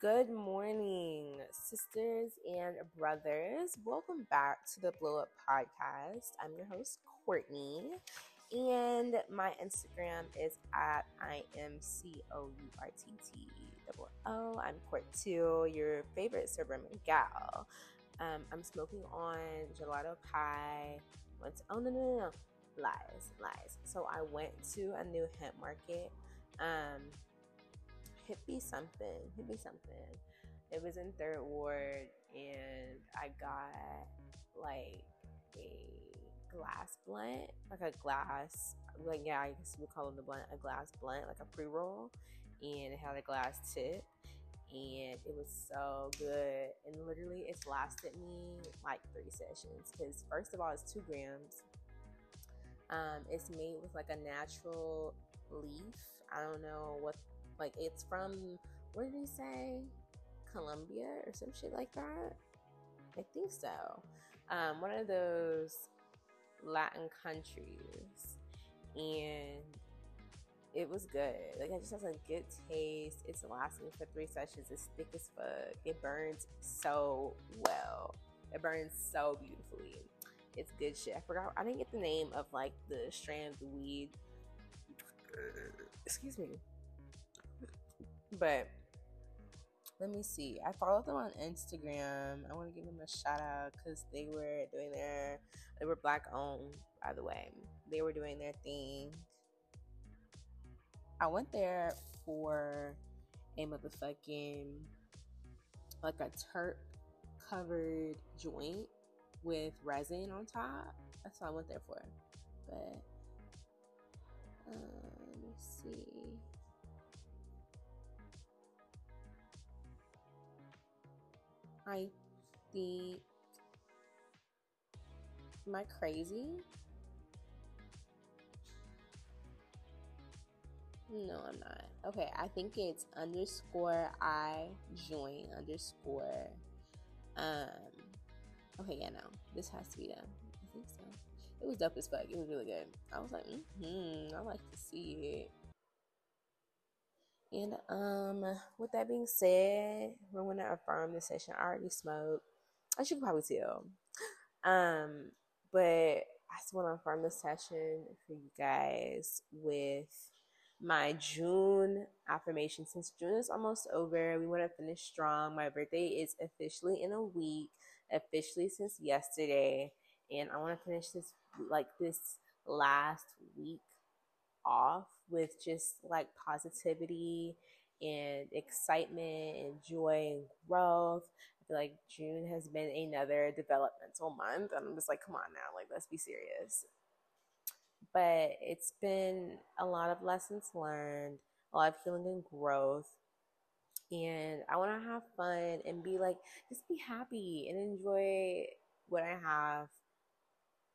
Good morning, sisters and brothers. Welcome back to the Bloup Podcast. I'm your host, Courtney, and my Instagram is at I M C O U R T T double O. I'm Court 2, your favorite suburban gal. Um, I'm smoking on gelato pie. Went to, oh, no, no, no, no. Lies, lies. So I went to a new hemp market. Um, hippie something, hippie something. It was in Third Ward, and I got like a glass blunt, like a glass, like yeah, I guess we call them the blunt, a glass blunt, like a pre roll, and it had a glass tip, and it was so good. And literally, it's lasted me like three sessions because first of all, it's two grams. Um, it's made with like a natural leaf. I don't know what like it's from where did he say? Colombia or some shit like that. I think so. Um, one of those Latin countries, and it was good. Like it just has a good taste. It's lasting for three sessions. It's thick as fuck. It burns so well. It burns so beautifully. It's good shit. I forgot. I didn't get the name of like the strand weed. Excuse me. But let me see. I followed them on Instagram. I want to give them a shout out because they were doing their, they were black owned, by the way. They were doing their thing. I went there for a motherfucking, like a terp covered joint with resin on top. That's what I went there for. But, um, let me see. I think. Am I crazy? No, I'm not. Okay, I think it's underscore I join underscore. Um. Okay, yeah, no, this has to be done. I think so. It was dope as fuck. It was really good. I was like, hmm, I like to see it. And um, with that being said, we're gonna affirm this session. I already smoked, as you can probably tell. Um, but I just want to affirm this session for you guys with my June affirmation. Since June is almost over, we want to finish strong. My birthday is officially in a week, officially since yesterday, and I want to finish this like this last week off with just like positivity and excitement and joy and growth. I feel like June has been another developmental month. And I'm just like, come on now, like, let's be serious. But it's been a lot of lessons learned, a lot of healing and growth. And I want to have fun and be like, just be happy and enjoy what I have,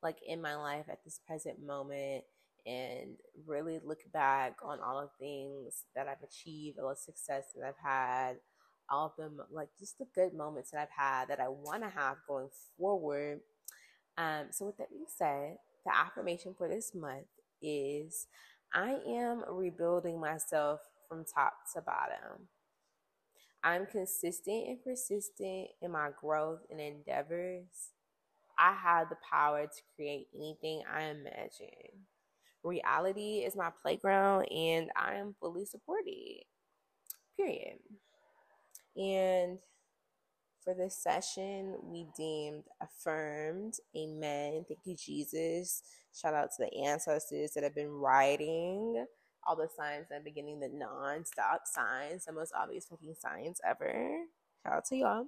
like, in my life at this present moment and really look back on all the things that I've achieved, all the success that I've had, all of them, like just the good moments that I've had that I want to have going forward. Um, so, with that being said, the affirmation for this month is I am rebuilding myself from top to bottom. I'm consistent and persistent in my growth and endeavors. I have the power to create anything I imagine reality is my playground and I am fully supported. Period. And for this session, we deemed affirmed. Amen. Thank you, Jesus. Shout out to the ancestors that have been writing all the signs and beginning the non-stop signs, the most obvious fucking signs ever. Shout out to y'all.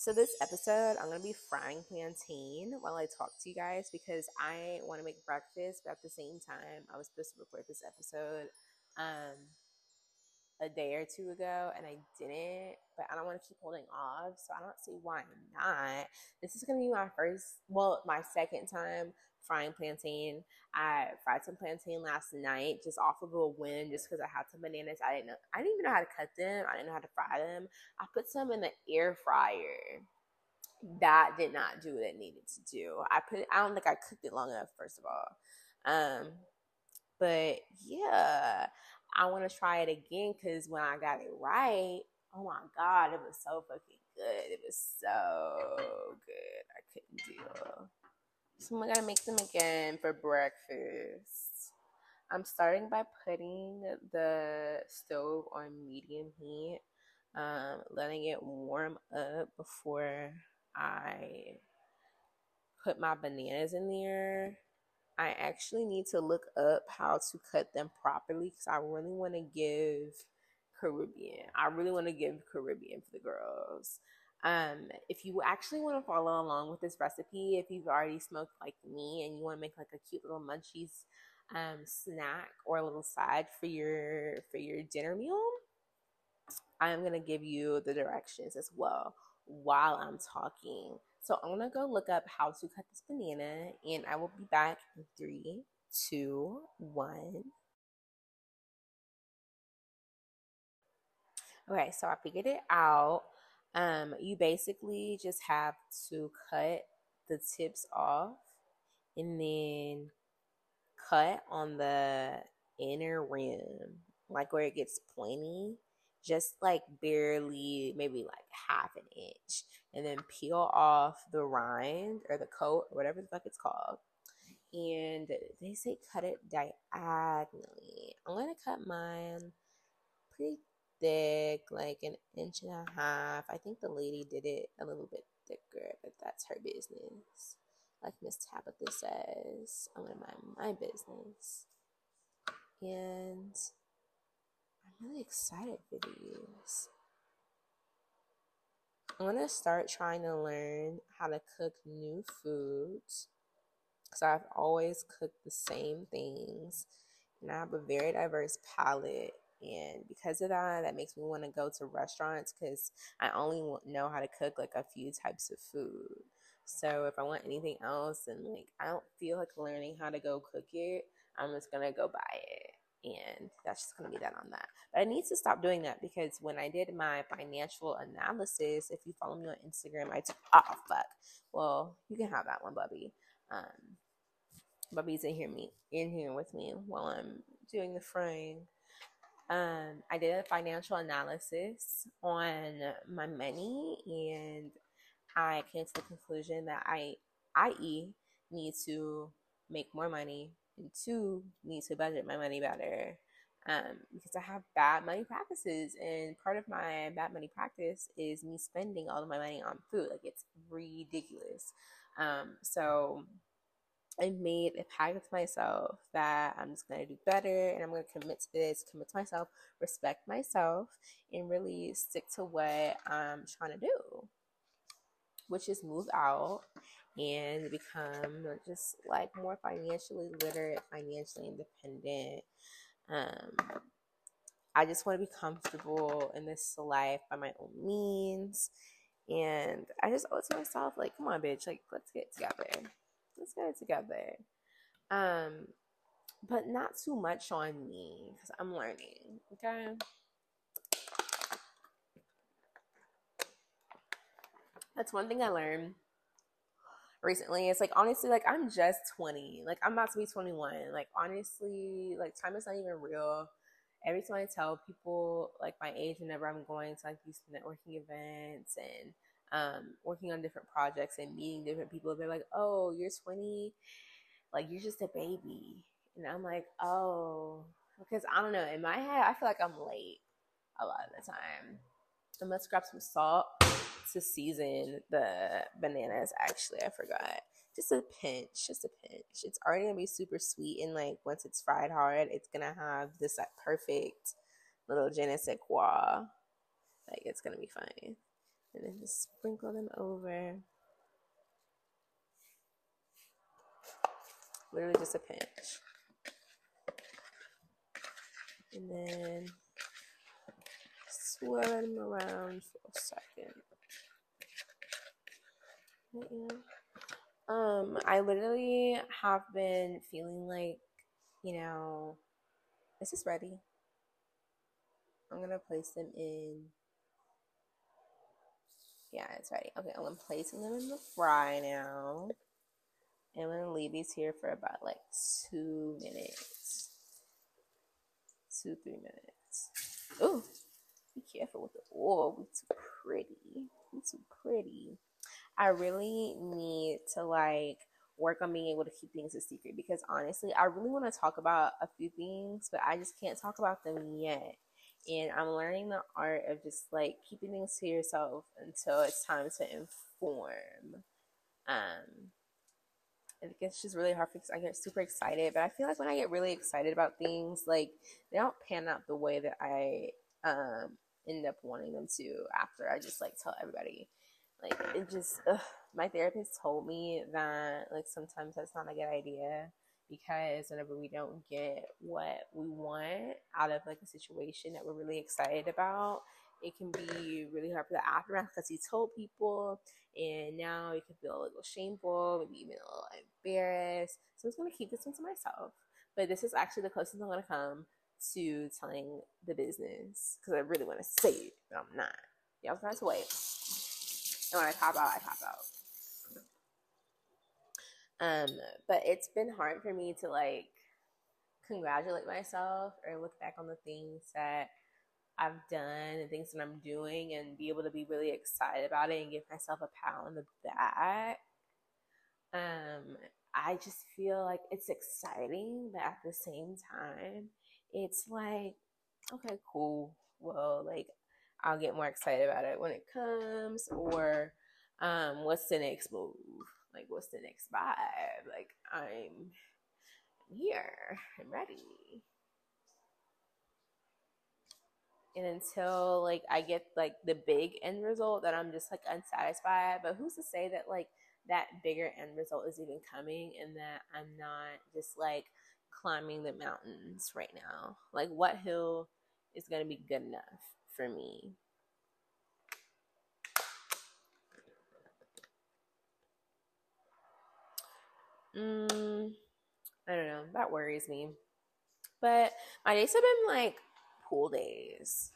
So, this episode, I'm going to be frying plantain while I talk to you guys because I want to make breakfast, but at the same time, I was supposed to record this episode um, a day or two ago and I didn't, but I don't want to keep holding off, so I don't see why not. This is going to be my first, well, my second time frying plantain. I fried some plantain last night just off of a whim, just because I had some bananas. I didn't know, I didn't even know how to cut them. I didn't know how to fry them. I put some in the air fryer. That did not do what it needed to do. I put, I don't think I cooked it long enough. First of all, um, but yeah, I want to try it again because when I got it right, oh my god, it was so fucking good. It was so good. I couldn't deal. So I'm gonna make them again for breakfast. I'm starting by putting the stove on medium heat, um, letting it warm up before I put my bananas in there. I actually need to look up how to cut them properly because I really want to give Caribbean. I really want to give Caribbean for the girls. Um, if you actually want to follow along with this recipe, if you've already smoked like me and you want to make like a cute little munchies um, snack or a little side for your for your dinner meal, I am gonna give you the directions as well while I'm talking. So I'm gonna go look up how to cut this banana, and I will be back in three, two, one. Okay, so I figured it out. Um, you basically just have to cut the tips off and then cut on the inner rim, like where it gets pointy, just like barely, maybe like half an inch, and then peel off the rind or the coat or whatever the fuck it's called. And they say cut it diagonally. I'm gonna cut mine pretty thick, like an inch and a half. I think the lady did it a little bit thicker, but that's her business. Like Miss Tabitha says, I'm gonna mind my business. And I'm really excited for these. I'm gonna start trying to learn how to cook new foods. Because I've always cooked the same things. And I have a very diverse palate and because of that that makes me want to go to restaurants because i only know how to cook like a few types of food. So if i want anything else and like i don't feel like learning how to go cook it i'm just gonna go buy it and that's just gonna be that on that. But i need to stop doing that because when i did my financial analysis if you follow me on instagram i took oh fuck. Well you can have that one bubby. Um bubby's in here me in here with me while i'm doing the frying um, I did a financial analysis on my money and I came to the conclusion that I, i.e., need to make more money and two, need to budget my money better. Um, because I have bad money practices, and part of my bad money practice is me spending all of my money on food. Like it's ridiculous. Um, so I made a pact with myself that I'm just to do better and I'm to commit to this, commit to myself, respect myself, and really stick to what I'm trying to do, which is move out and become just like more financially literate, financially independent. Um, I just want to be comfortable in this life by my own means. And I just owe it to myself, like, come on, bitch, like, let's get together let's get it together. Um, but not too much on me because I'm learning. Okay. That's one thing I learned recently. It's like honestly, like I'm just 20. Like I'm about to be 21. Like honestly, like time is not even real. Every time I tell people like my age whenever I'm going to like these networking events and um, working on different projects and meeting different people. They're like, "Oh, you're 20, like you're just a baby," and I'm like, "Oh," because I don't know. In my head, I feel like I'm late a lot of the time. I'm gonna grab some salt to season the bananas. Actually, I forgot. Just a pinch, just a pinch. It's already gonna be super sweet, and like once it's fried hard, it's gonna have this like perfect little je ne sais quoi. Like it's gonna be fine and then just sprinkle them over. Literally just a pinch. And then swirl them around for a second. Um, I literally have been feeling like, you know, this is ready? I'm gonna place them in yeah, it's ready. Okay, I'm gonna place them in the fry now. And I'm gonna leave these here for about like two minutes. two, three minutes. Ooh, be careful with the oil. We too pretty. We too pretty. I really need to like work on being able to keep things a secret because honestly, I really want to talk about a few things, but I just can't talk about them yet. And I'm learning the art of just like keeping things to yourself until it's time to inform. Um, I think it's just really hard because I get super excited, but I feel like when I get really excited about things, like they don't pan out the way that I um end up wanting them to after I just like tell everybody. Like it just, ugh, my therapist told me that like sometimes that's not a good idea because whenever we don't get what we want out of like a situation that we're really excited about, it can be really hard for the aftermath because he told people and now you can feel a little shameful, maybe even a little embarrassed. So I'm just gonna keep this one to myself. But this is actually the closest I'm gonna come to telling the business because I really want to say it, but I'm not. Y'all have to wait. And when I pop out, I pop out. Um, but it's been hard for me to like congratulate myself or look back on the things that I've done and things that I'm doing and be able to be really excited about it and give myself a pat on the back. Um, I just feel like it's exciting, but at the same time, it's like, okay, cool. Well, like I'll get more excited about it when it comes, or um, what's the next move? Like, what's the next vibe? Like, I'm here, I'm ready. and until like I get like the big end result that I'm just like unsatisfied. But who's to say that like that bigger end result is even coming and that I'm not just like climbing the mountains right now? Like what hill is gonna be good enough for me? Mm, I don't know. That worries me. But my days have been like pool days.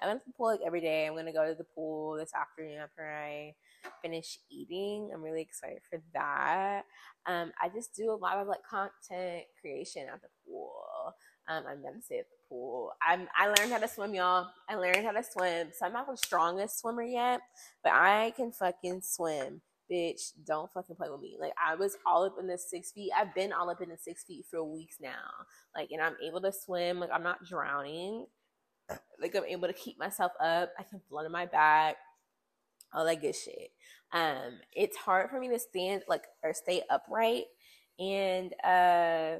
I went to the pool like every day. I'm gonna go to the pool this afternoon after I finish eating. I'm really excited for that. Um, I just do a lot of like content creation at the pool. Um, I'm gonna stay at the pool. I'm I learned how to swim, y'all. I learned how to swim. So I'm not the strongest swimmer yet, but I can fucking swim. Bitch, don't fucking play with me. Like I was all up in the six feet. I've been all up in the six feet for weeks now. Like, and I'm able to swim. Like I'm not drowning. Like I'm able to keep myself up. I can on my back. All that good shit. Um, it's hard for me to stand like or stay upright and uh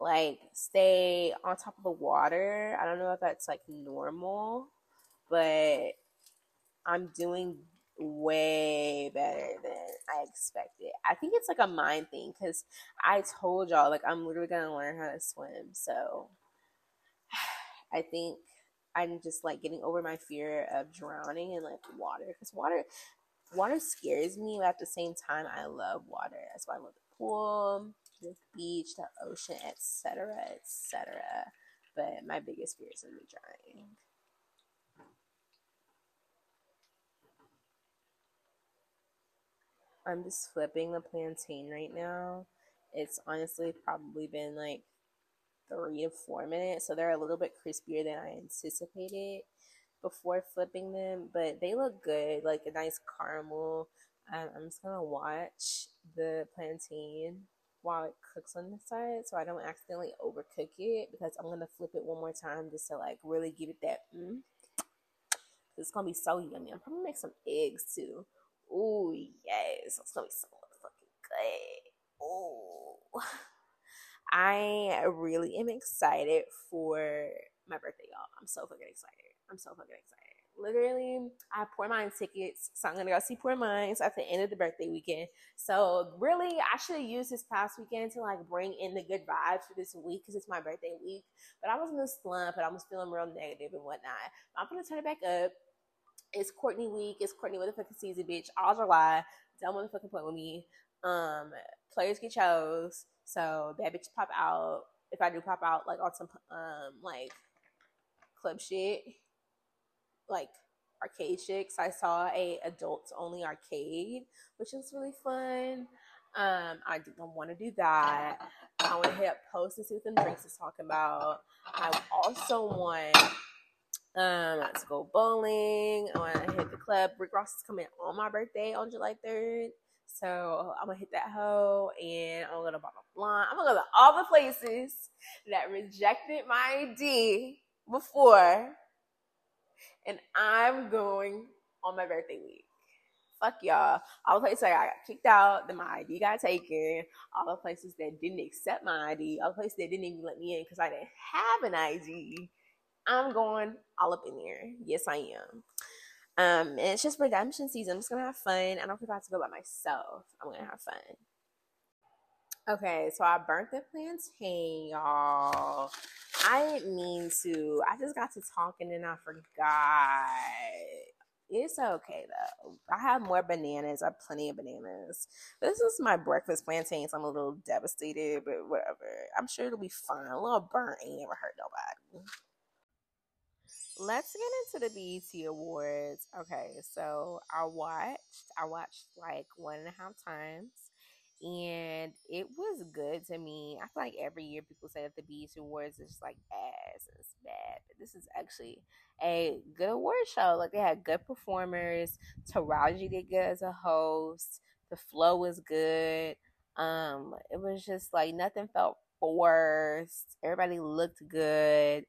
like stay on top of the water. I don't know if that's like normal, but I'm doing way better than I expected. I think it's like a mind thing because I told y'all like I'm literally gonna learn how to swim. So I think I'm just like getting over my fear of drowning in like water because water water scares me, but at the same time I love water. That's why I love the pool, the beach, the ocean, etc., etc. But my biggest fear is me drowning. I'm just flipping the plantain right now. It's honestly probably been like three to four minutes, so they're a little bit crispier than I anticipated before flipping them, but they look good, like a nice caramel. Um, I'm just gonna watch the plantain while it cooks on the side so I don't accidentally overcook it because I'm gonna flip it one more time just to like really give it that mm. It's gonna be so yummy. I'm probably make some eggs too. Oh yes, it's gonna be so fucking good. Oh, I really am excited for my birthday, y'all. I'm so fucking excited. I'm so fucking excited. Literally, I Pour Minds tickets, so I'm gonna go see Pour Minds at the end of the birthday weekend. So really, I should have used this past weekend to like bring in the good vibes for this week because it's my birthday week. But I was in a slump and I was feeling real negative and whatnot. But I'm gonna turn it back up it's Courtney week. It's Courtney with a fucking season, bitch. All July. Don't motherfucking play with me. Um, players get chose. So bad bitch pop out. If I do pop out, like on some um like club shit, like arcade shit. I saw a adults only arcade, which was really fun. Um, I, do I want to do that. I want to hit up Post and see what them drinks is talking about. I also want um to go bowling. I want to hit the club. Rick Ross is coming on my birthday on July 3rd. So I'm gonna hit that hoe and I'm gonna go to Blonde. I'm gonna go to all the places that rejected my ID before. And I'm going on my birthday week. Fuck y'all. All the places I got kicked out, then my ID got taken. All the places that didn't accept my ID. All the places that didn't even let me in because I didn't have an ID. I'm going all up in there. Yes, I am. Um, and it's just redemption season. I'm just gonna have fun. I don't have to go by myself. I'm gonna have fun. Okay, so I burnt the plantain, y'all. I didn't mean to. I just got to talking and I forgot. It's okay though. I have more bananas. I have plenty of bananas. This is my breakfast plantain, so I'm a little devastated, but whatever. I'm sure it'll be fine. A little burnt ain't never hurt nobody let's get into the BET Awards. Okay, so I watched, I watched like one and a half times, and it was good to me. I feel like every year people say that the BET Awards is like ass it's bad, but this is actually a good award show. Like they had good performers. Taraji did good as a host. The flow was good. Um, it was just like nothing felt forced. Everybody looked good.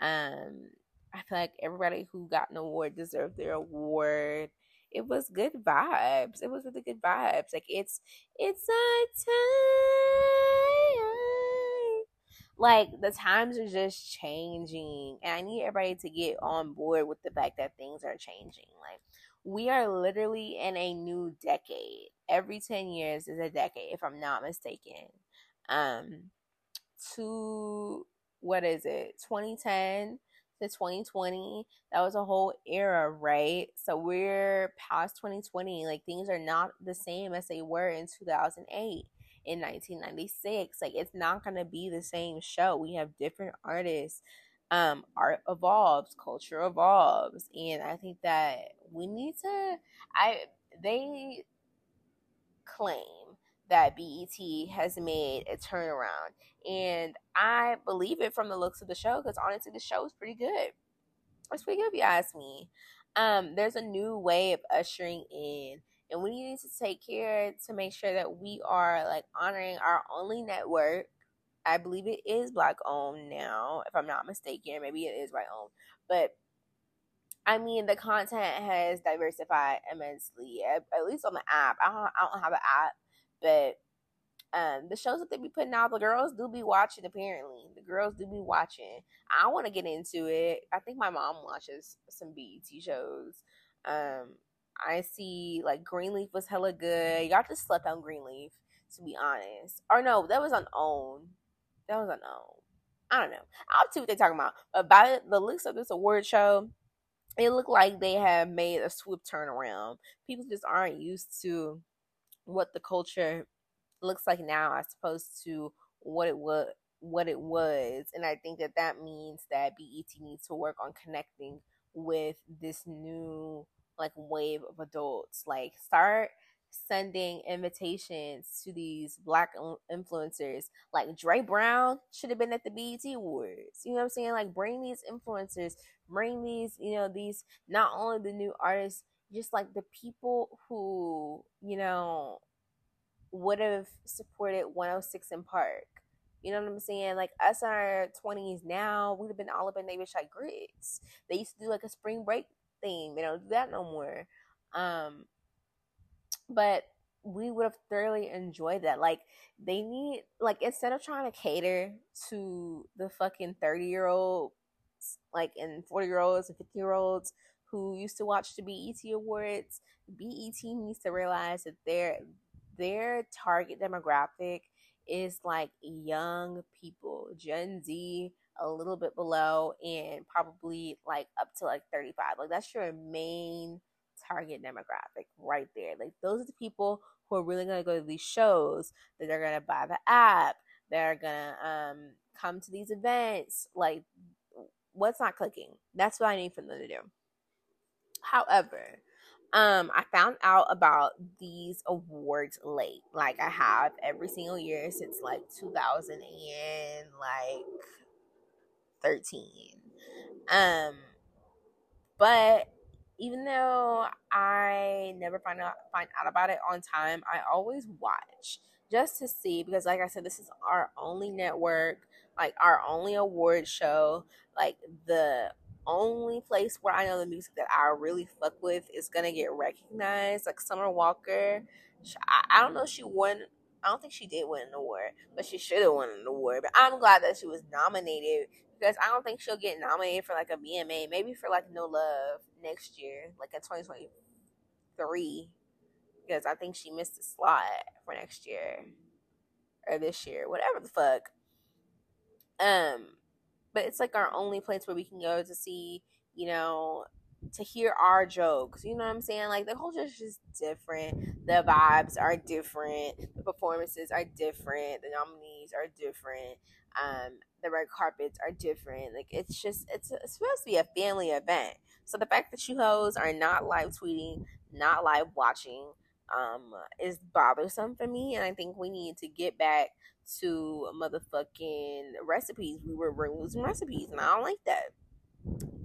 Um, I feel like everybody who got an award deserved their award. It was good vibes. It was really good vibes. Like it's it's a time. Like the times are just changing, and I need everybody to get on board with the fact that things are changing. Like we are literally in a new decade. Every ten years is a decade, if I'm not mistaken. Um, to what is it? 2010 to 2020 that was a whole era right? So we're past 2020 like things are not the same as they were in 2008 in 1996 like it's not going to be the same show. We have different artists um art evolves culture evolves and i think that we need to i they claim that BET has made a turnaround. And I believe it from the looks of the show because honestly, the show is pretty good. It's pretty good if you ask me. Um, there's a new way of ushering in, and we need to take care to make sure that we are like honoring our only network. I believe it is black owned now, if I'm not mistaken. Maybe it is white owned, but I mean, the content has diversified immensely. At, at least on the app, I don't, I don't have an app, but um, the shows that they be putting out, the girls do be watching. Apparently, the girls do be watching. I want to get into it. I think my mom watches some BET shows. Um, I see like Greenleaf was hella good. Y'all just slept on Greenleaf, to be honest. Or no, that was on Own. That was on Own. I don't know. I'll see what they're talking about. By the looks of this award show, it looked like they have made a swift turnaround. People just aren't used to what the culture looks like now as opposed to what it was what it was and i think that that means that bet needs to work on connecting with this new like wave of adults like start sending invitations to these black influencers like Dre Brown should have been at the BET Awards. You know what I'm saying? Like bring these influencers, bring these, you know, these not only the new artists, just like the people who, you know, would have supported 106 in Park. You know what I'm saying? Like us in our 20s now, we'd have been all up in wish like grits. They used to do like a spring break thing. They don't do that no more. Um, but we would have thoroughly enjoyed that. Like they need like instead of trying to cater to the fucking 30 year olds, like and 40 year olds and 50 year olds who used to watch the BET Awards, BET needs to realize that they're their target demographic is like young people, Gen Z, a little bit below, and probably like up to like 35. Like that's your main target demographic right there. Like those are the people who are really gonna go to these shows, that they're gonna buy the app, they're gonna um come to these events. Like what's not clicking? That's what I need for them to do. However, um I found out about these awards late. Like I have every single year since like 2000 and like 13. Um but even though I never find out find out about it on time, I always watch just to see because like I said this is our only network, like our only award show, like the only place where I know the music that I really fuck with is gonna get recognized. Like Summer Walker, I, I don't know she won. I don't think she did win an award, but she should have won an award. But I'm glad that she was nominated because I don't think she'll get nominated for like a BMA. Maybe for like No Love next year, like in 2023, because I think she missed a slot for next year or this year, whatever the fuck. Um, but it's like our only place where we can go to see, you know, to hear our jokes. You know what I'm saying? Like the culture is just different. The vibes are different. The performances are different. The nominees are different. Um, the red carpets are different. Like it's just it's, it's supposed to be a family event. So the fact that you hoes are not live tweeting, not live watching, um, is bothersome for me. And I think we need to get back to motherfucking recipes. We were, we're losing recipes, and I don't like that.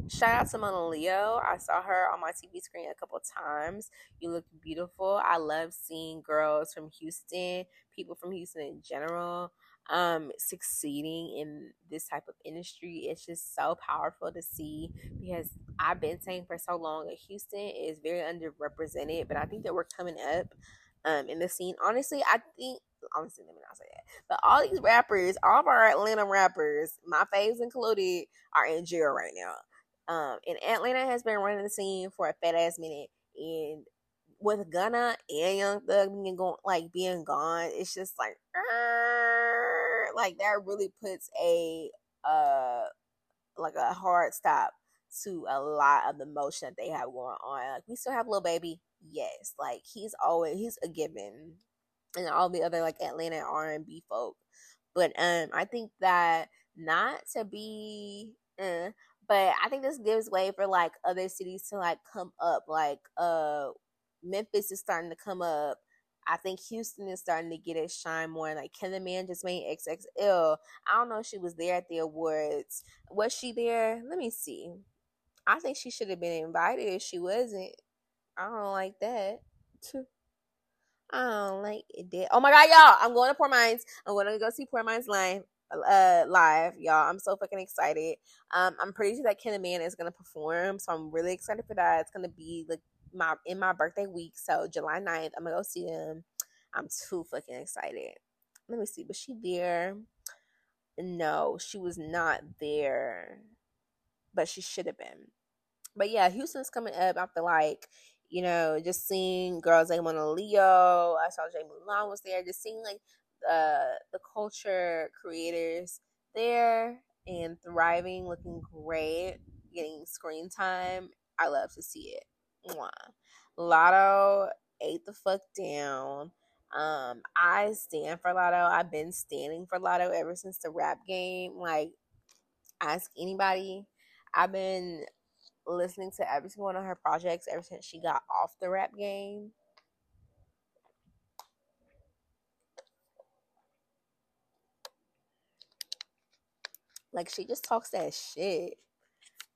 Shout out to Monaleo. I saw her on my TV screen a couple times. You look beautiful. I love seeing girls from Houston, people from Houston in general, um, succeeding in this type of industry. It's just so powerful to see because I've been saying for so long that Houston is very underrepresented, but I think that we're coming up um in the scene. Honestly, I think honestly, let me not say that. But all these rappers, all of our Atlanta rappers, my faves included, are in jail right now. Um, and Atlanta has been running the scene for a fat ass minute, and with Gunna and Young Thug being going like being gone, it's just like, like that really puts a uh like a hard stop to a lot of the motion that they have going on. Like we still have Lil Baby, yes, like he's always he's a given, and all the other like Atlanta R and B folk. But um, I think that not to be, uh, but I think this gives way for like other cities to like come up. Like uh, Memphis is starting to come up. I think Houston is starting to get its shine more. Like the Man just made XXL. I don't know if she was there at the awards. Was she there? Let me see. I think she should have been invited if she wasn't. I don't like that. I don't like it. Oh my god, y'all! I'm going to Poor Minds. I'm going to go see Poor Minds live. Uh, live, y'all. I'm so fucking excited. Um, I'm pretty sure that Ken the Man is gonna perform, so I'm really excited for that. It's gonna be like my in my birthday week, so July 9th. I'm gonna go see them. I'm too fucking excited. Let me see, was she there? No, she was not there, but she should have been. But yeah, Houston's coming up. I feel like you know, just seeing girls like Monaleo. I saw Jay Mulan was there. Just seeing like uh, the culture creators there and thriving, looking great, getting screen time. I love to see it. Latto ate the fuck down. Um, I stand for Latto. I've been standing for Latto ever since the rap game. Like, ask anybody. I've been listening to every single one of her projects ever since she got off the rap game. Like she just talks that shit.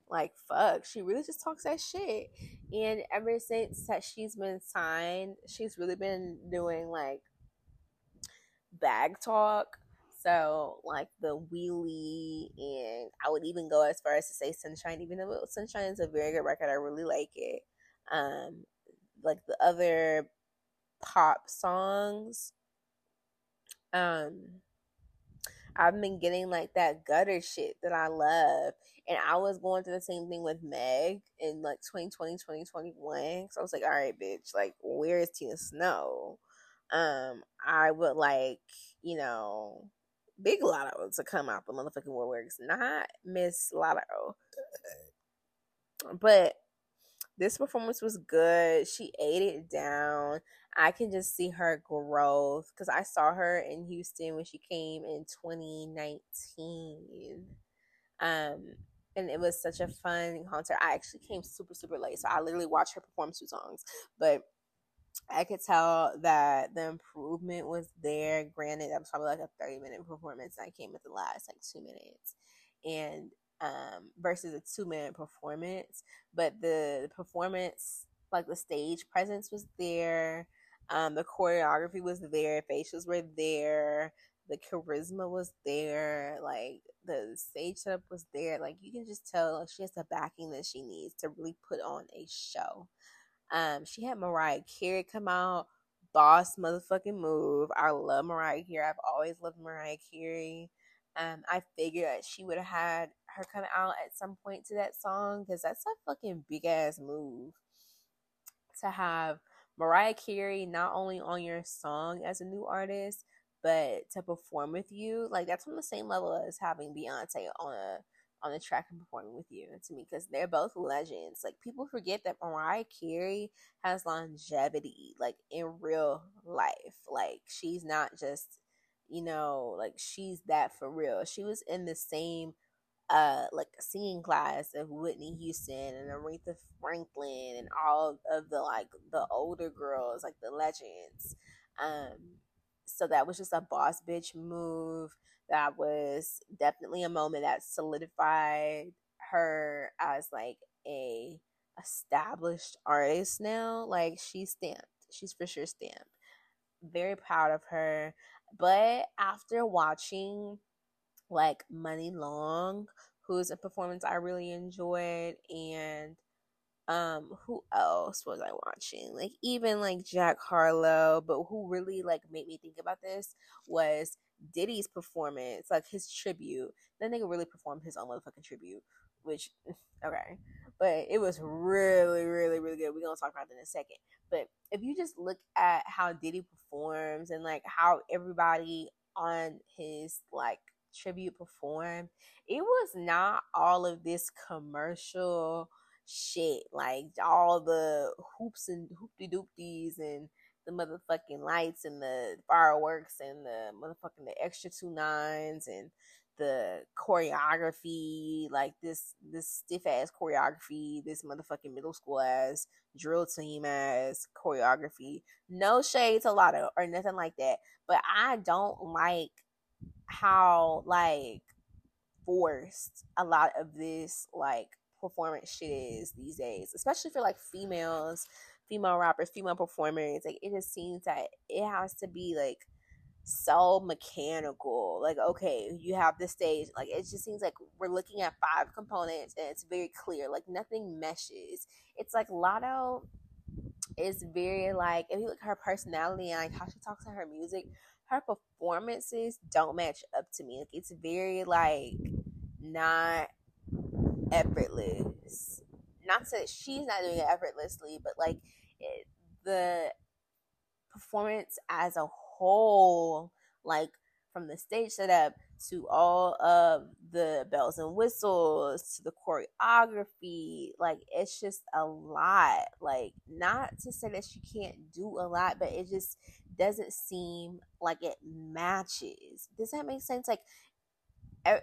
Like fuck, she really just talks that shit. And ever since that she's been signed, she's really been doing like bag talk so like the wheelie, and I would even go as far as to say Sunshine, even though Sunshine is a very good record. I really like it. Um, like the other pop songs. Um, I've been getting like that gutter shit that I love. And I was going through the same thing with Meg in like 2020, 2021. So I was like, all right, bitch, like, where is Tina Snow? Um, I would like, you know, Big Latto to come out the motherfucking woodworks, not Miss Latto. But this performance was good. She ate it down. I can just see her growth because I saw her in Houston when she came in 2019. Um, and it was such a fun concert. I actually came super super late, so I literally watched her perform two songs, but I could tell that the improvement was there. Granted, that was probably like a 30 minute performance. and I came at the last like two minutes. And um versus a two minute performance. But the, the performance, like the stage presence was there. Um, the choreography was there, facials were there, the charisma was there, like the stage setup was there. Like you can just tell like, she has the backing that she needs to really put on a show. Um, she had Mariah Carey come out, boss motherfucking move. I love Mariah Carey. I've always loved Mariah Carey. Um, I figured she would have had her come out at some point to that song because that's a fucking big ass move to have Mariah Carey not only on your song as a new artist, but to perform with you. Like that's on the same level as having Beyonce on a on the track and performing with you to me because they're both legends. Like people forget that Mariah Carey has longevity, like in real life. Like she's not just, you know, like she's that for real. She was in the same uh like singing class of Whitney Houston and Aretha Franklin and all of the like the older girls, like the legends. Um so that was just a boss bitch move that was definitely a moment that solidified her as like a established artist now. Like she's stamped. She's for sure stamped. Very proud of her. But after watching like Muni Long, who's a performance I really enjoyed, and um who else was i watching like even like jack harlow but who really like made me think about this was Diddy's performance, like his tribute. That nigga really performed his own motherfucking tribute, which okay, but it was really, really, really good. We're gonna talk about that in a second. But if you just look at how Diddy performs and like how everybody on his like tribute performed, it was not all of this commercial shit, like all the hoops and hoopty doopties and the motherfucking lights and the fireworks and the motherfucking the extra two nines and the choreography, like this this stiff ass choreography, this motherfucking middle school ass drill team ass choreography. No shade to Latto or nothing like that. But I don't like how like forced a lot of this like performance shit is these days, especially for like females female rappers, female performers. Like it just seems that it has to be like so mechanical. Like, okay, you have this stage. Like it just seems like we're looking at five components and it's very clear. Like nothing meshes. It's like Latto is very like if you look at her personality and like how she talks to her music, her performances don't match up to me. Like it's very like not effortless not to she's not doing it effortlessly, but like it, the performance as a whole, like from the stage setup to all of the bells and whistles to the choreography, like it's just a lot. Like not to say that she can't do a lot, but it just doesn't seem like it matches. Does that make sense? Like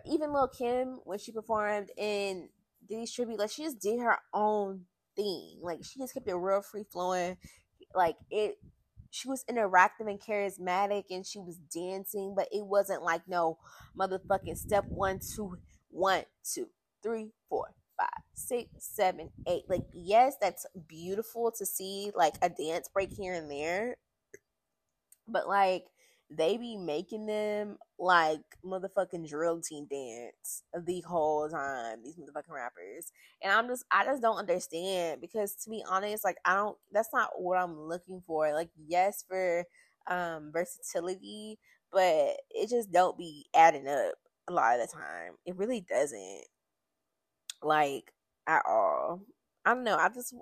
even Lil Kim when she performed in Diddy's tribute, like she just did her own thing. Like she just kept it real free flowing. Like it she was interactive and charismatic and she was dancing, but it wasn't like no motherfucking step one, two, one, two, three, four, five, six, seven, eight. Like, yes, that's beautiful to see like a dance break here and there. But like they be making them like motherfucking drill team dance the whole time these motherfucking rappers. And i'm just i just don't understand because to be honest like i don't that's not what i'm looking for. Like yes for um versatility but it just don't be adding up a lot of the time. It really doesn't like at all. I don't know. I just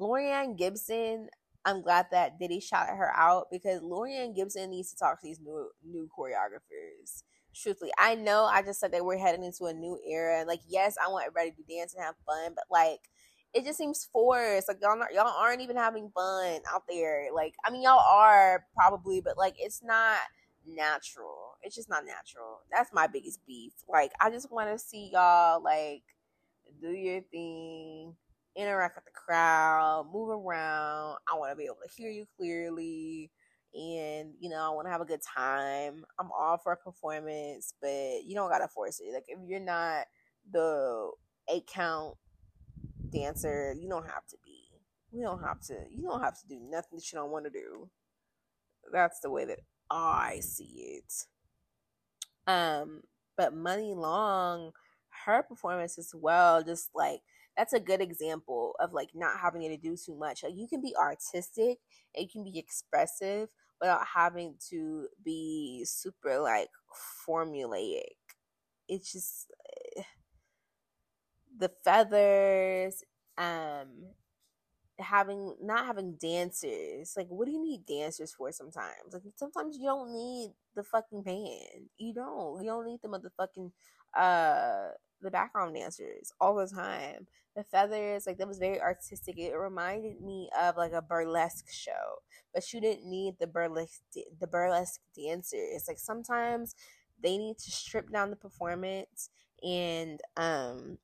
Laurieann Gibson, I'm glad that Diddy shouted her out because Laurieann Gibson needs to talk to these new new choreographers. Truthfully, I know I just said that we're heading into a new era. Like, yes, I want everybody to dance and have fun, but like, it just seems forced. Like y'all, not, y'all aren't even having fun out there. Like, I mean, y'all are probably, but like, it's not natural. It's just not natural. That's my biggest beef. Like, I just want to see y'all like do your thing, interact with the crowd, move around. I want to be able to hear you clearly. And, you know, I want to have a good time. I'm all for a performance, but you don't got to force it. Like, if you're not the eight count dancer, you don't have to be. You don't have to. You don't have to do nothing that you don't want to do. That's the way that I see it. Um, but Muni Long, her performance as well, just like that's a good example of like not having to do too much. Like you can be artistic, you can be expressive without having to be super like formulaic. It's just eh, the feathers, um, having not having dancers. Like, what do you need dancers for? Sometimes, like sometimes you don't need the fucking band. You don't. You don't need the motherfucking uh the background dancers all the time. The feathers, like that was very artistic. It reminded me of like a burlesque show, but you didn't need the burlesque the burlesque dancers. Like sometimes they need to strip down the performance and um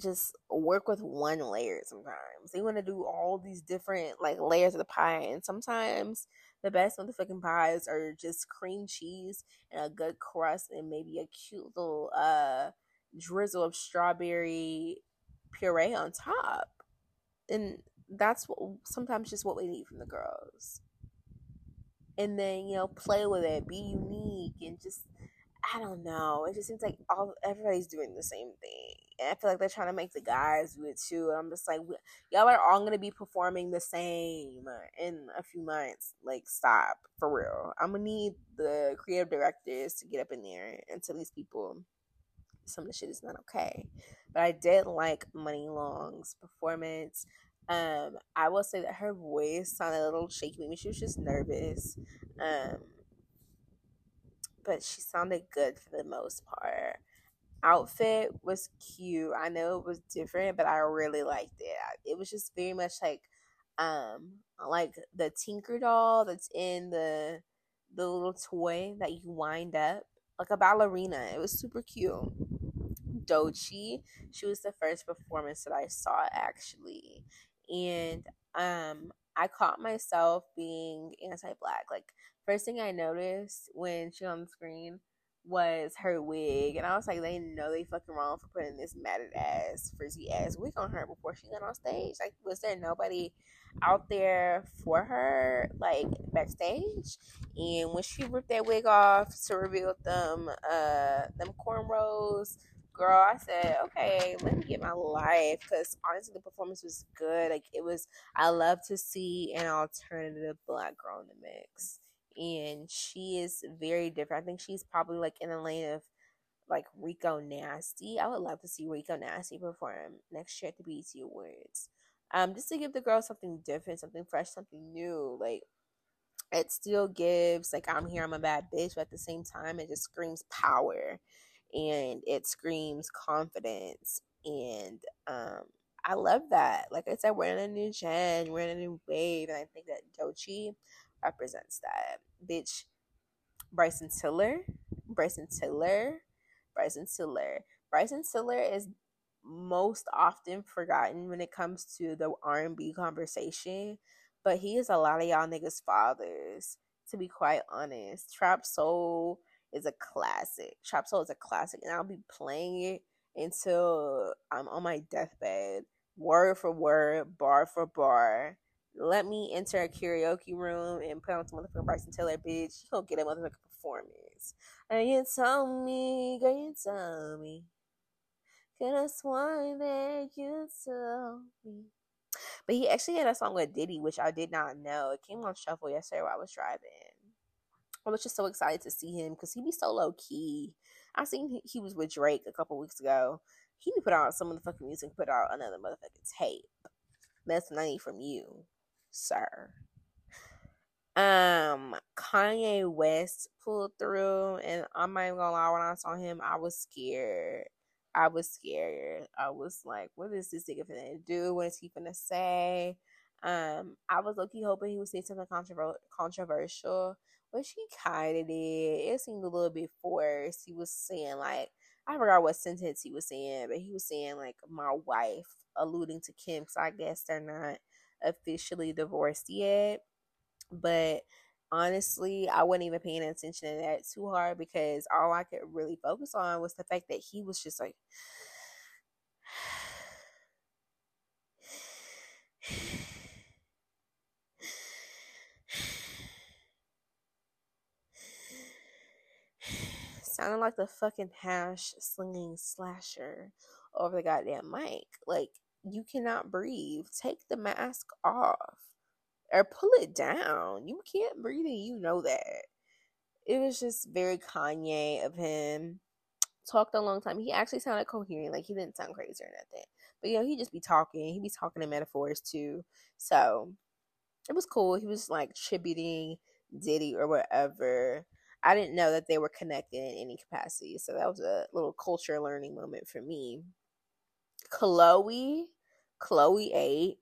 just work with one layer sometimes. They want to do all these different like layers of the pie and sometimes the best motherfucking pies are just cream cheese and a good crust and maybe a cute little uh drizzle of strawberry puree on top. And that's what sometimes just what we need from the girls. And then, you know, play with it, be unique and just I don't know. It just seems like all everybody's doing the same thing. And I feel like they're trying to make the guys do it too. And I'm just like, y'all are all gonna be performing the same in a few months. Like, stop for real. I'm gonna need the creative directors to get up in there and tell these people some of the shit is not okay. But I did like Muni Long's performance. Um, I will say that her voice sounded a little shaky. Maybe she was just nervous. Um, but she sounded good for the most part. Outfit was cute. I know it was different, but I really liked it. It was just very much like um like the Tinker doll that's in the the little toy that you wind up like a ballerina. It was super cute. Doechii, she was the first performance that I saw actually. And um I caught myself being anti-black. Like first thing I noticed when she on the screen was her wig, and I was like, they know they fucking wrong for putting this matted ass, frizzy ass wig on her before she got on stage. Like, was there nobody out there for her, like backstage? And when she ripped that wig off to reveal them, uh, them cornrows, girl, I said, okay, let me get my life. Because honestly, the performance was good. Like, it was, I love to see an alternative black girl in the mix and she is very different. I think she's probably like in the lane of like Rico Nasty. I would love to see Rico Nasty perform next year at the BET Awards. Um, just to give the girl something different, something fresh, something new. Like it still gives like I'm here, I'm a bad bitch, but at the same time it just screams power and it screams confidence and um I love that. Like I said, we're in a new gen, we're in a new wave, and I think that Doechii represents that. Bitch, Bryson Tiller, Bryson Tiller, Bryson Tiller. Bryson Tiller is most often forgotten when it comes to the R&B conversation, but he is a lot of y'all niggas fathers, to be quite honest. Trap Soul is a classic. Trap Soul is a classic, and I'll be playing it until I'm on my deathbed, word for word, bar for bar let me enter a karaoke room and put on some motherfucking Bryson Tiller, bitch. You don't get a motherfucking performance. And you tell me, girl, you tell me. Could have sworn that you told me. But he actually had a song with Diddy, which I did not know. It came on shuffle yesterday while I was driving. I was just so excited to see him because he be so low key. I seen he, was with Drake a couple weeks ago. He put out some of the fucking music, put out another motherfucking tape. That's money from you sir. Um, Kanye West pulled through, and I'm not even gonna lie. When I saw him, I was scared. I was scared. I was like, "What is this nigga gonna do? What is he gonna say?" Um, I was lucky hoping he would say something controversial, which she kind of did. It seemed a little bit forced. He was saying like, I forgot what sentence he was saying, but he was saying like my wife, alluding to Kim, So I guess they're not officially divorced yet. But honestly, I wasn't even paying attention to that too hard because all I could really focus on was the fact that he was just like sounding like the fucking hash slinging slasher over the goddamn mic. Like, you cannot breathe. Take the mask off or pull it down. You can't breathe and you know that. It was just very Kanye of him. Talked a long time. He actually sounded coherent. Like, he didn't sound crazy or nothing. But, you know, he'd just be talking. He'd be talking in metaphors too. So, it was cool. He was like tributing Diddy or whatever. I didn't know that they were connected in any capacity. So that was a little culture learning moment for me. Chloe, Chloe 8,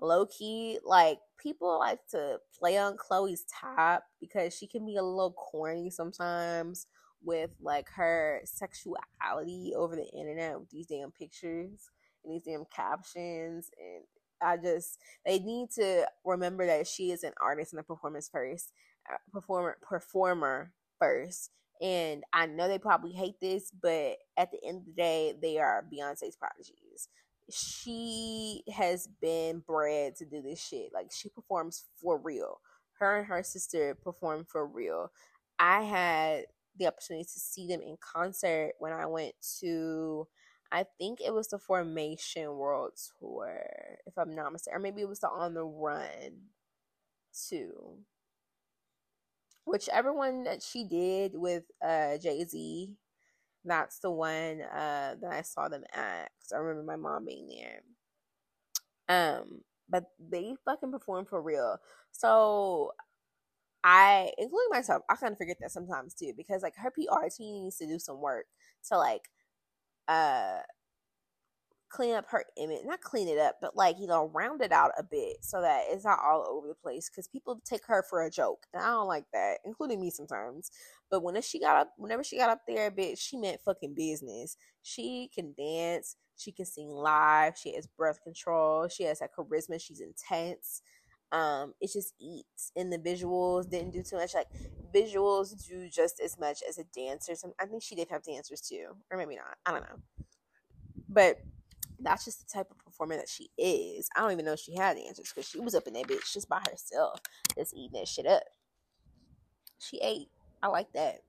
low key, like people like to play on Chloe's top because she can be a little corny sometimes with like her sexuality over the internet with these damn pictures and these damn captions and I just they need to remember that she is an artist and a performance first uh, performer performer first. And I know they probably hate this, but at the end of the day, they are Beyonce's prodigies. She has been bred to do this shit. Like she performs for real. Her and her sister perform for real. I had the opportunity to see them in concert when I went to I think it was the Formation World Tour, if I'm not mistaken, or maybe it was the On the Run too whichever one that she did with uh Jay Z, that's the one uh that I saw them at. Cause I remember my mom being there. Um, but they fucking perform for real. So I, including myself, I kind of forget that sometimes too because like her PR team needs to do some work to like uh clean up her image not clean it up but like you know round it out a bit so that it's not all over the place because people take her for a joke and i don't like that including me sometimes. But when she got up whenever she got up there a bit she meant fucking business. She can dance she can sing live she has breath control she has that charisma she's intense. Um it just eats and the visuals didn't do too much like visuals do just as much as a dancer i think she did have dancers too or maybe not i don't know. But that's just the type of performer that she is. I don't even know if she had answers because she was up in that bitch just by herself, just eating that shit up. She ate. I like that.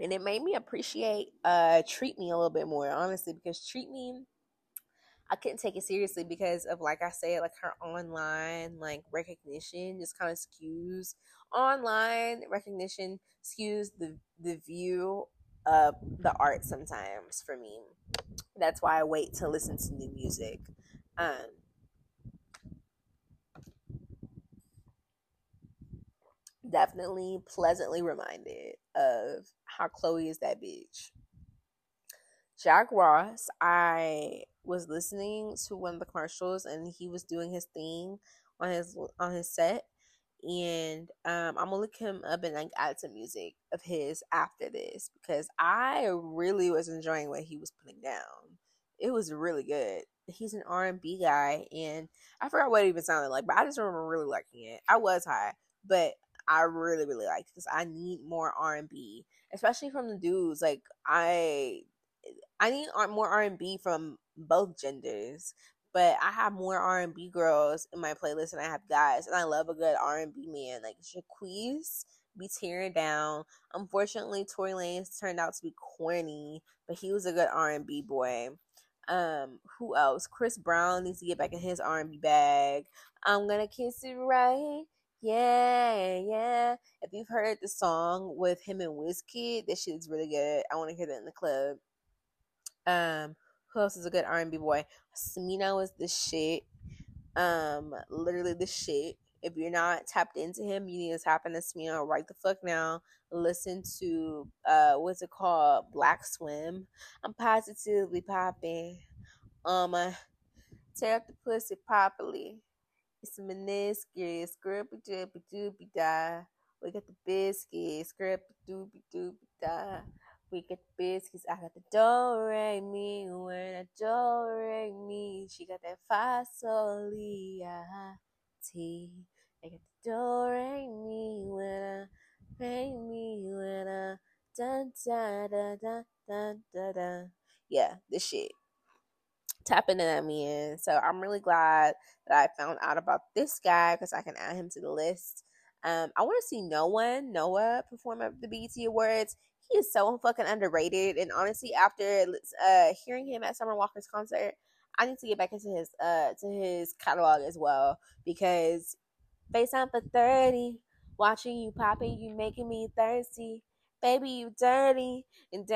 And it made me appreciate uh treat me a little bit more, honestly, because treat me I couldn't take it seriously because of like I said, like her online like recognition just kind of skews online recognition skews the the view of the art sometimes for me. That's why I wait to listen to new music. Um definitely pleasantly reminded of how Chloe is that bitch. Jack Ross, I was listening to one of the commercials and he was doing his thing on his on his set and um, I'm gonna look him up and like add some music of his after this because I really was enjoying what he was putting down. It was really good. He's an R&B guy, and I forgot what it even sounded like, but I just remember really liking it. I was high, but I really really liked because I need more R&B, especially from the dudes. Like I, I need more R&B from both genders but I have more R and B girls in my playlist than I have guys, and I love a good R and B man. Like Jacquees be tearing down. Unfortunately, Tory Lanez turned out to be corny, but he was a good R and B boy. Um, who else? Chris Brown needs to get back in his R and B bag. I'm gonna kiss it right. Yeah, yeah. If you've heard the song with him and Wizkid, this shit is really good. I want to hear that in the club. Um, who else is a good R&B boy? Smino is the shit. Um, literally the shit. If you're not tapped into him, you need to tap into Smino right the fuck now. Listen to uh, what's it called? Black Swim. I'm positively popping. Um, uh, tear up the pussy properly. It's a meniscus, scrubby doopy doopy da. We got the biscuits, scrubby doopy doopy da. We get biscuits. I got the do re mi when I do re mi. She got that fa sol la ti. I got the do re mi when I re mi when I da da da da da da da. Yeah, this shit tapping that man. So I'm really glad that I found out about this guy because I can add him to the list. Um, I want to see no one Noah perform at the BET Awards. He is so fucking underrated, and honestly, after uh, hearing him at Summer Walker's concert, I need to get back into his uh to his catalog as well because FaceTime for thirty, watching you popping, you making me thirsty baby, you dirty, and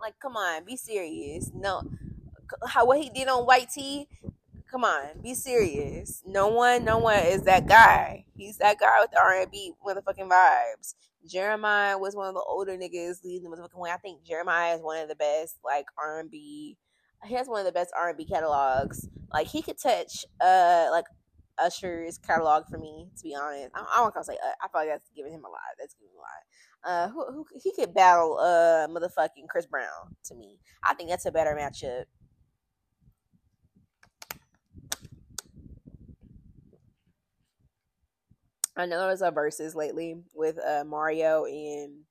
like, come on, be serious. No, how what he did on White Tee, come on, be serious. No one, no one is that guy. He's that guy with the R and B motherfucking vibes. Jeremiah was one of the older niggas leading the motherfucking way. I think Jeremiah is one of the best like R and B. He has one of the best R and B catalogs. Like he could touch uh like Usher's catalog for me, to be honest. I, I to say uh, I feel like that's giving him a lot. That's giving him a lot. Uh, who, who he could battle uh motherfucking Chris Brown to me. I think that's a better matchup. I know there's a verses lately with uh Mario and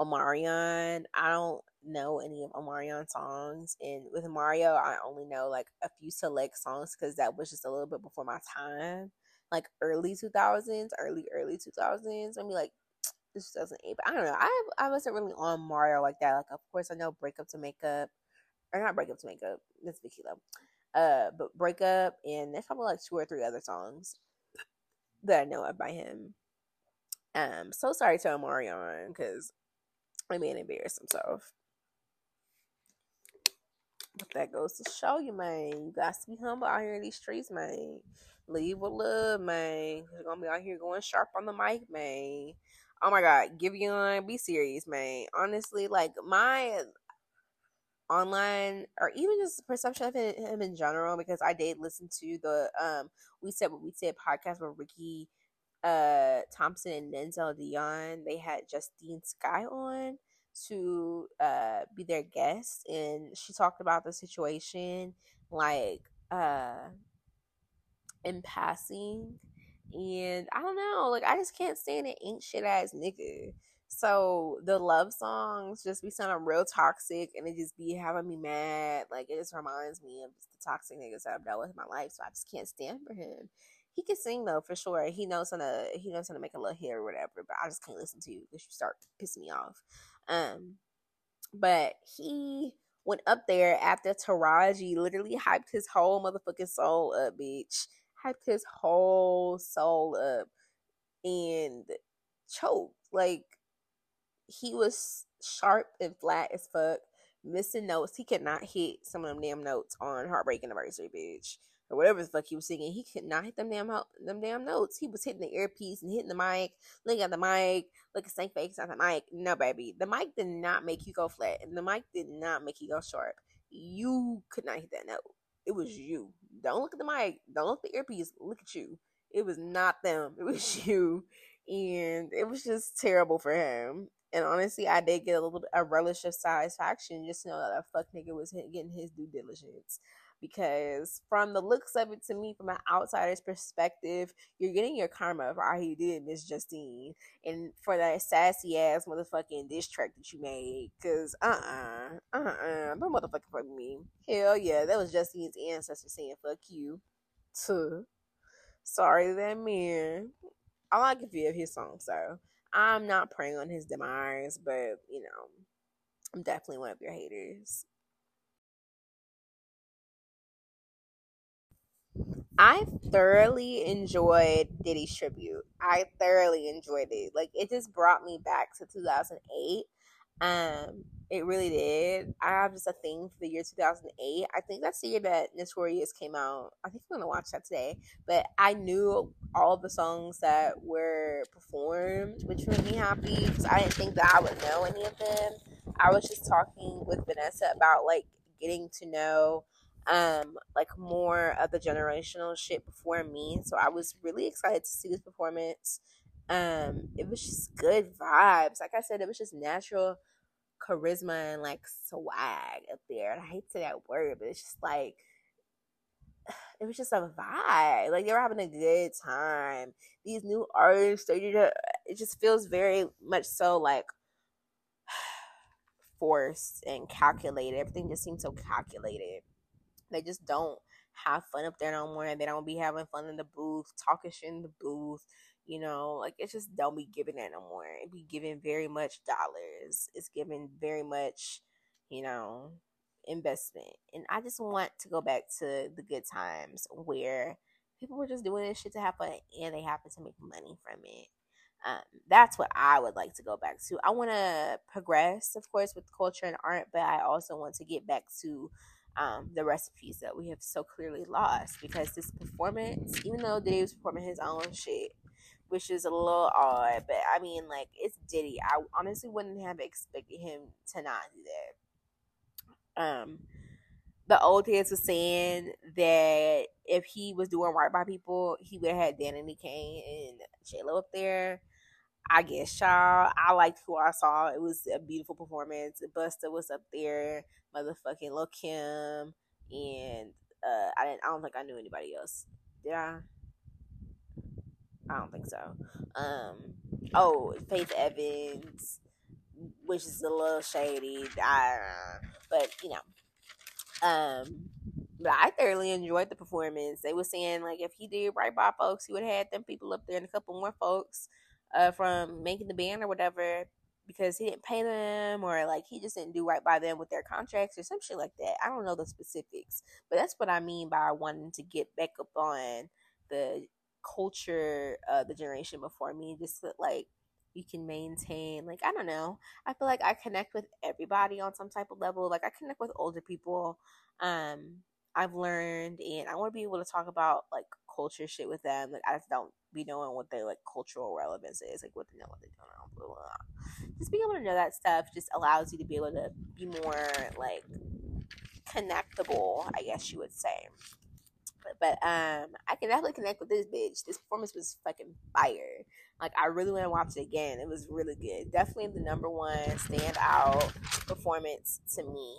Omarion. I don't know any of Omarion songs, and with Mario, I only know like a few select songs because that was just a little bit before my time, like early two thousands, early early two thousands. I mean, like this 2008, but I don't know. I I wasn't really on Mario like that. Like, of course, I know "Break Up to Make Up," or not "Break Up to Make Up." That's Vicky. Uh, but "Break Up" and there's probably like two or three other songs that I know of by him. Um, so sorry to Omarion because I mean embarrass himself. But that goes to show you, man. You got to be humble out here in these streets, man. Leave with love, man. You're gonna be out here going sharp on the mic, man. Oh my god, give Giveon, be serious, man. Honestly, like my online or even just perception of him in general, because I did listen to the um we said what we said podcast with Ricky uh Thompson and Denzel Dion. They had Justine Skye on to uh, be their guest, and she talked about the situation like uh, in passing. And I don't know, like I just can't stand it ain't shit ass nigga. So the love songs just be sounding real toxic and it just be having me mad. Like it just reminds me of the toxic niggas that I've dealt with in my life. So I just can't stand for him. He can sing though for sure. He knows how to he knows how to make a little hit or whatever, but I just can't listen to you because you start pissing me off. Um, but he went up there after Taraji literally hyped his whole motherfucking soul up, bitch. Hyped his whole soul up and choked. Like he was sharp and flat as fuck, missing notes. He could not hit some of them damn notes on Heartbreak Anniversary, bitch or whatever the fuck he was singing, he could not hit them damn them damn notes. He was hitting the earpiece and hitting the mic, looking at the mic, looking same face on the mic. No, baby, the mic did not make you go flat, and the mic did not make you go sharp. You could not hit that note. It was you. Don't look at the mic. Don't look at the earpiece. Look at you. It was not them. It was you, and it was just terrible for him. And honestly, I did get a little bit a relish of satisfaction just to know that a fuck nigga was getting his due diligence because from the looks of it to me, from an outsider's perspective, you're getting your karma for how you did Miss Justine and for that sassy ass motherfucking diss track that you made. Cause uh uh-uh, uh uh don't motherfucking fuck me. Hell yeah, that was Justine's ancestor saying fuck you. Too. Sorry that man. I like a few of his songs so I'm not praying on his demise, but you know, I'm definitely one of your haters. I thoroughly enjoyed Diddy's tribute. I thoroughly enjoyed it. Like it just brought me back to 2008. Um, it really did. I have just a thing for the year 2008. I think that's the year that Notorious came out. I think I'm gonna watch that today. But I knew all the songs that were which made me happy because I didn't think that I would know any of them. I was just talking with Vanessa about like getting to know um like more of the generational shit before me. So I was really excited to see this performance. Um, it was just good vibes. Like I said, it was just natural charisma and like swag up there. And I hate to say that word, but it's just like it was just a vibe. Like they were having a good time. These new artists, they just, it just feels very much so like forced and calculated. Everything just seems so calculated. They just don't have fun up there no more. They don't be having fun in the booth, talking shit in the booth. You know, like it's just don't be giving that no more. It be giving very much dollars. It's giving very much, you know, investment. And I just want to go back to the good times where people were just doing this shit to have fun and they happen to make money from it. Um, that's what I would like to go back to. I want to progress, of course, with culture and art, but I also want to get back to um, the recipes that we have so clearly lost because this performance, even though Diddy was performing his own shit, which is a little odd, but I mean, like, it's Diddy. I honestly wouldn't have expected him to not do that um the old heads was saying that if he was doing right by people, he would have had Danity Kane and Lo up there. I guess y'all. I liked who I saw. It was a beautiful performance. Busta was up there, motherfucking Lil Kim, and uh, I didn't. I don't think I knew anybody else. Did I? I don't think so. Um. Oh, Faith Evans which is a little shady. I, but you know, um, but I thoroughly enjoyed the performance. They were saying like if he did right by folks, he would have had them people up there and a couple more folks uh, from making the band or whatever because he didn't pay them or like he just didn't do right by them with their contracts or some shit like that. I don't know the specifics, but that's what I mean by wanting to get back up on the culture of the generation before me, just to, like you can maintain like i don't know i feel like i connect with everybody on some type of level like i connect with older people um i've learned and i want to be able to talk about like culture shit with them like i just don't be knowing what their like cultural relevance is like what they know what they're doing blah, blah, blah. just being able to know that stuff just allows you to be able to be more like connectable i guess you would say but um, I can definitely connect with this bitch. This performance was fucking fire. Like I really want to watch it again. It was really good. Definitely the number one standout performance to me.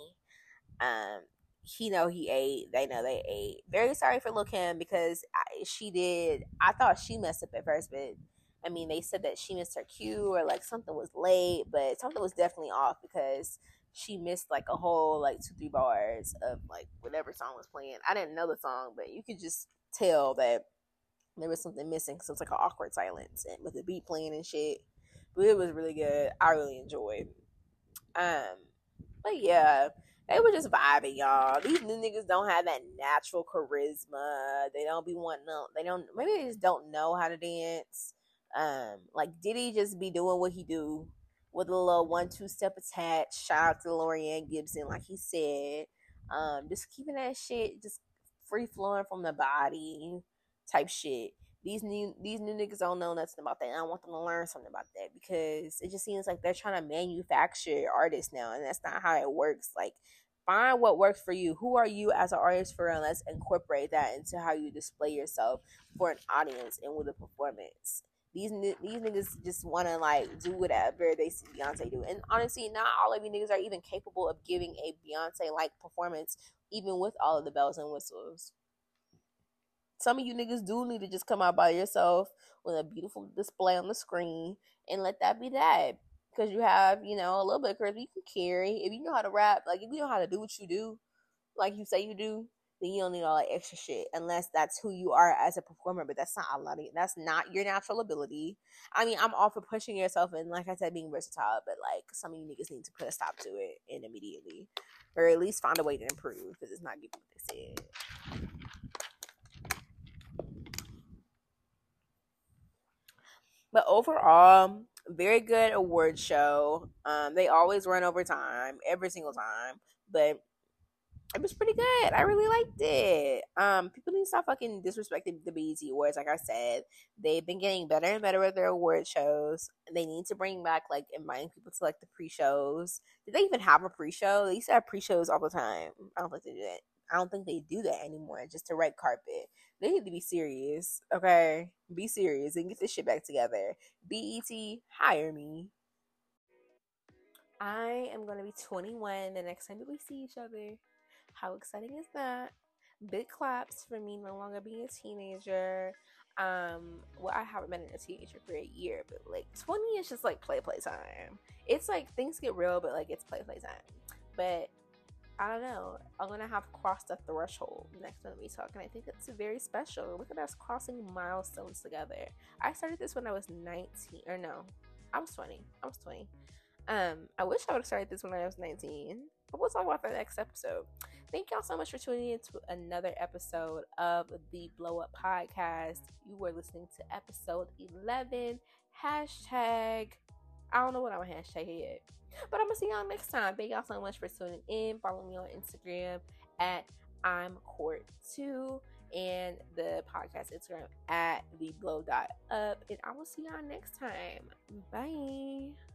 Um, he know he ate. They know they ate. Very sorry for Lil Kim because I, she did. I thought she messed up at first, but I mean they said that she missed her cue or like something was late, but something was definitely off because she missed like a whole like two three bars of like whatever song was playing. I didn't know the song, but you could just tell that there was something missing so it's like an awkward silence and with the beat playing and shit. But it was really good. I really enjoyed. Um, but yeah, they were just vibing, y'all. These new niggas don't have that natural charisma. They don't be wanting. To, they don't. Maybe they just don't know how to dance. Um, like Diddy just be doing what he do with a little one two step attached. Shout out to Laurieann Gibson, like he said. Um, just keeping that shit just free flowing from the body type shit. These new these new niggas don't know nothing about that. And I want them to learn something about that because it just seems like they're trying to manufacture artists now, and that's not how it works. Like find what works for you. Who are you as an artist for real? let's incorporate that into how you display yourself for an audience and with a performance these these niggas just want to like do whatever they see Beyonce do. And honestly, not all of you niggas are even capable of giving a Beyonce like performance, even with all of the bells and whistles. Some of you niggas do need to just come out by yourself with a beautiful display on the screen and let that be that. Because you have, you know, a little bit of charisma you can carry. If you know how to rap, like if you know how to do what you do, like you say you do, then you don't need all that extra shit unless that's who you are as a performer. But that's not a lot of that's not your natural ability. I mean, I'm all for pushing yourself and like I said, being versatile, but like some of you niggas need to put a stop to it and immediately. Or at least find a way to improve because it's not giving what they said. But overall, very good award show. Um, they always run over time every single time, but it was pretty good. I really liked it. Um, people need to stop fucking disrespecting the BET Awards. Like I said, they've been getting better and better with their award shows. They need to bring back like inviting people to like the pre-shows. Did they even have a pre-show? They used to have pre-shows all the time. I don't think they do that. I don't think they do that anymore. Just to red carpet. They need to be serious. Okay, be serious and get this shit back together. BET, hire me. I am gonna be 21 the next time that we see each other. How exciting is that? Big claps for me no longer being a teenager. Um, well, I haven't been a teenager for a year, but like 20 is just like play play time. It's like things get real, but like it's play play time. But I don't know. I'm gonna have crossed the threshold next time we talk, and I think that's very special. Look at us crossing milestones together. I started this when I was 19, or no, I was 20. I was 20. Um, I wish I would have started this when I was 19, but we'll talk about that next episode. Thank y'all so much for tuning in to another episode of the Bloup Podcast. You were listening to episode 11. Hashtag, I don't know what I'm a hashtag yet, but I'm gonna see y'all next time. Thank y'all so much for tuning in. Follow me on Instagram at I'm Court2 and the podcast Instagram at the blow dot up. And I will see y'all next time. Bye.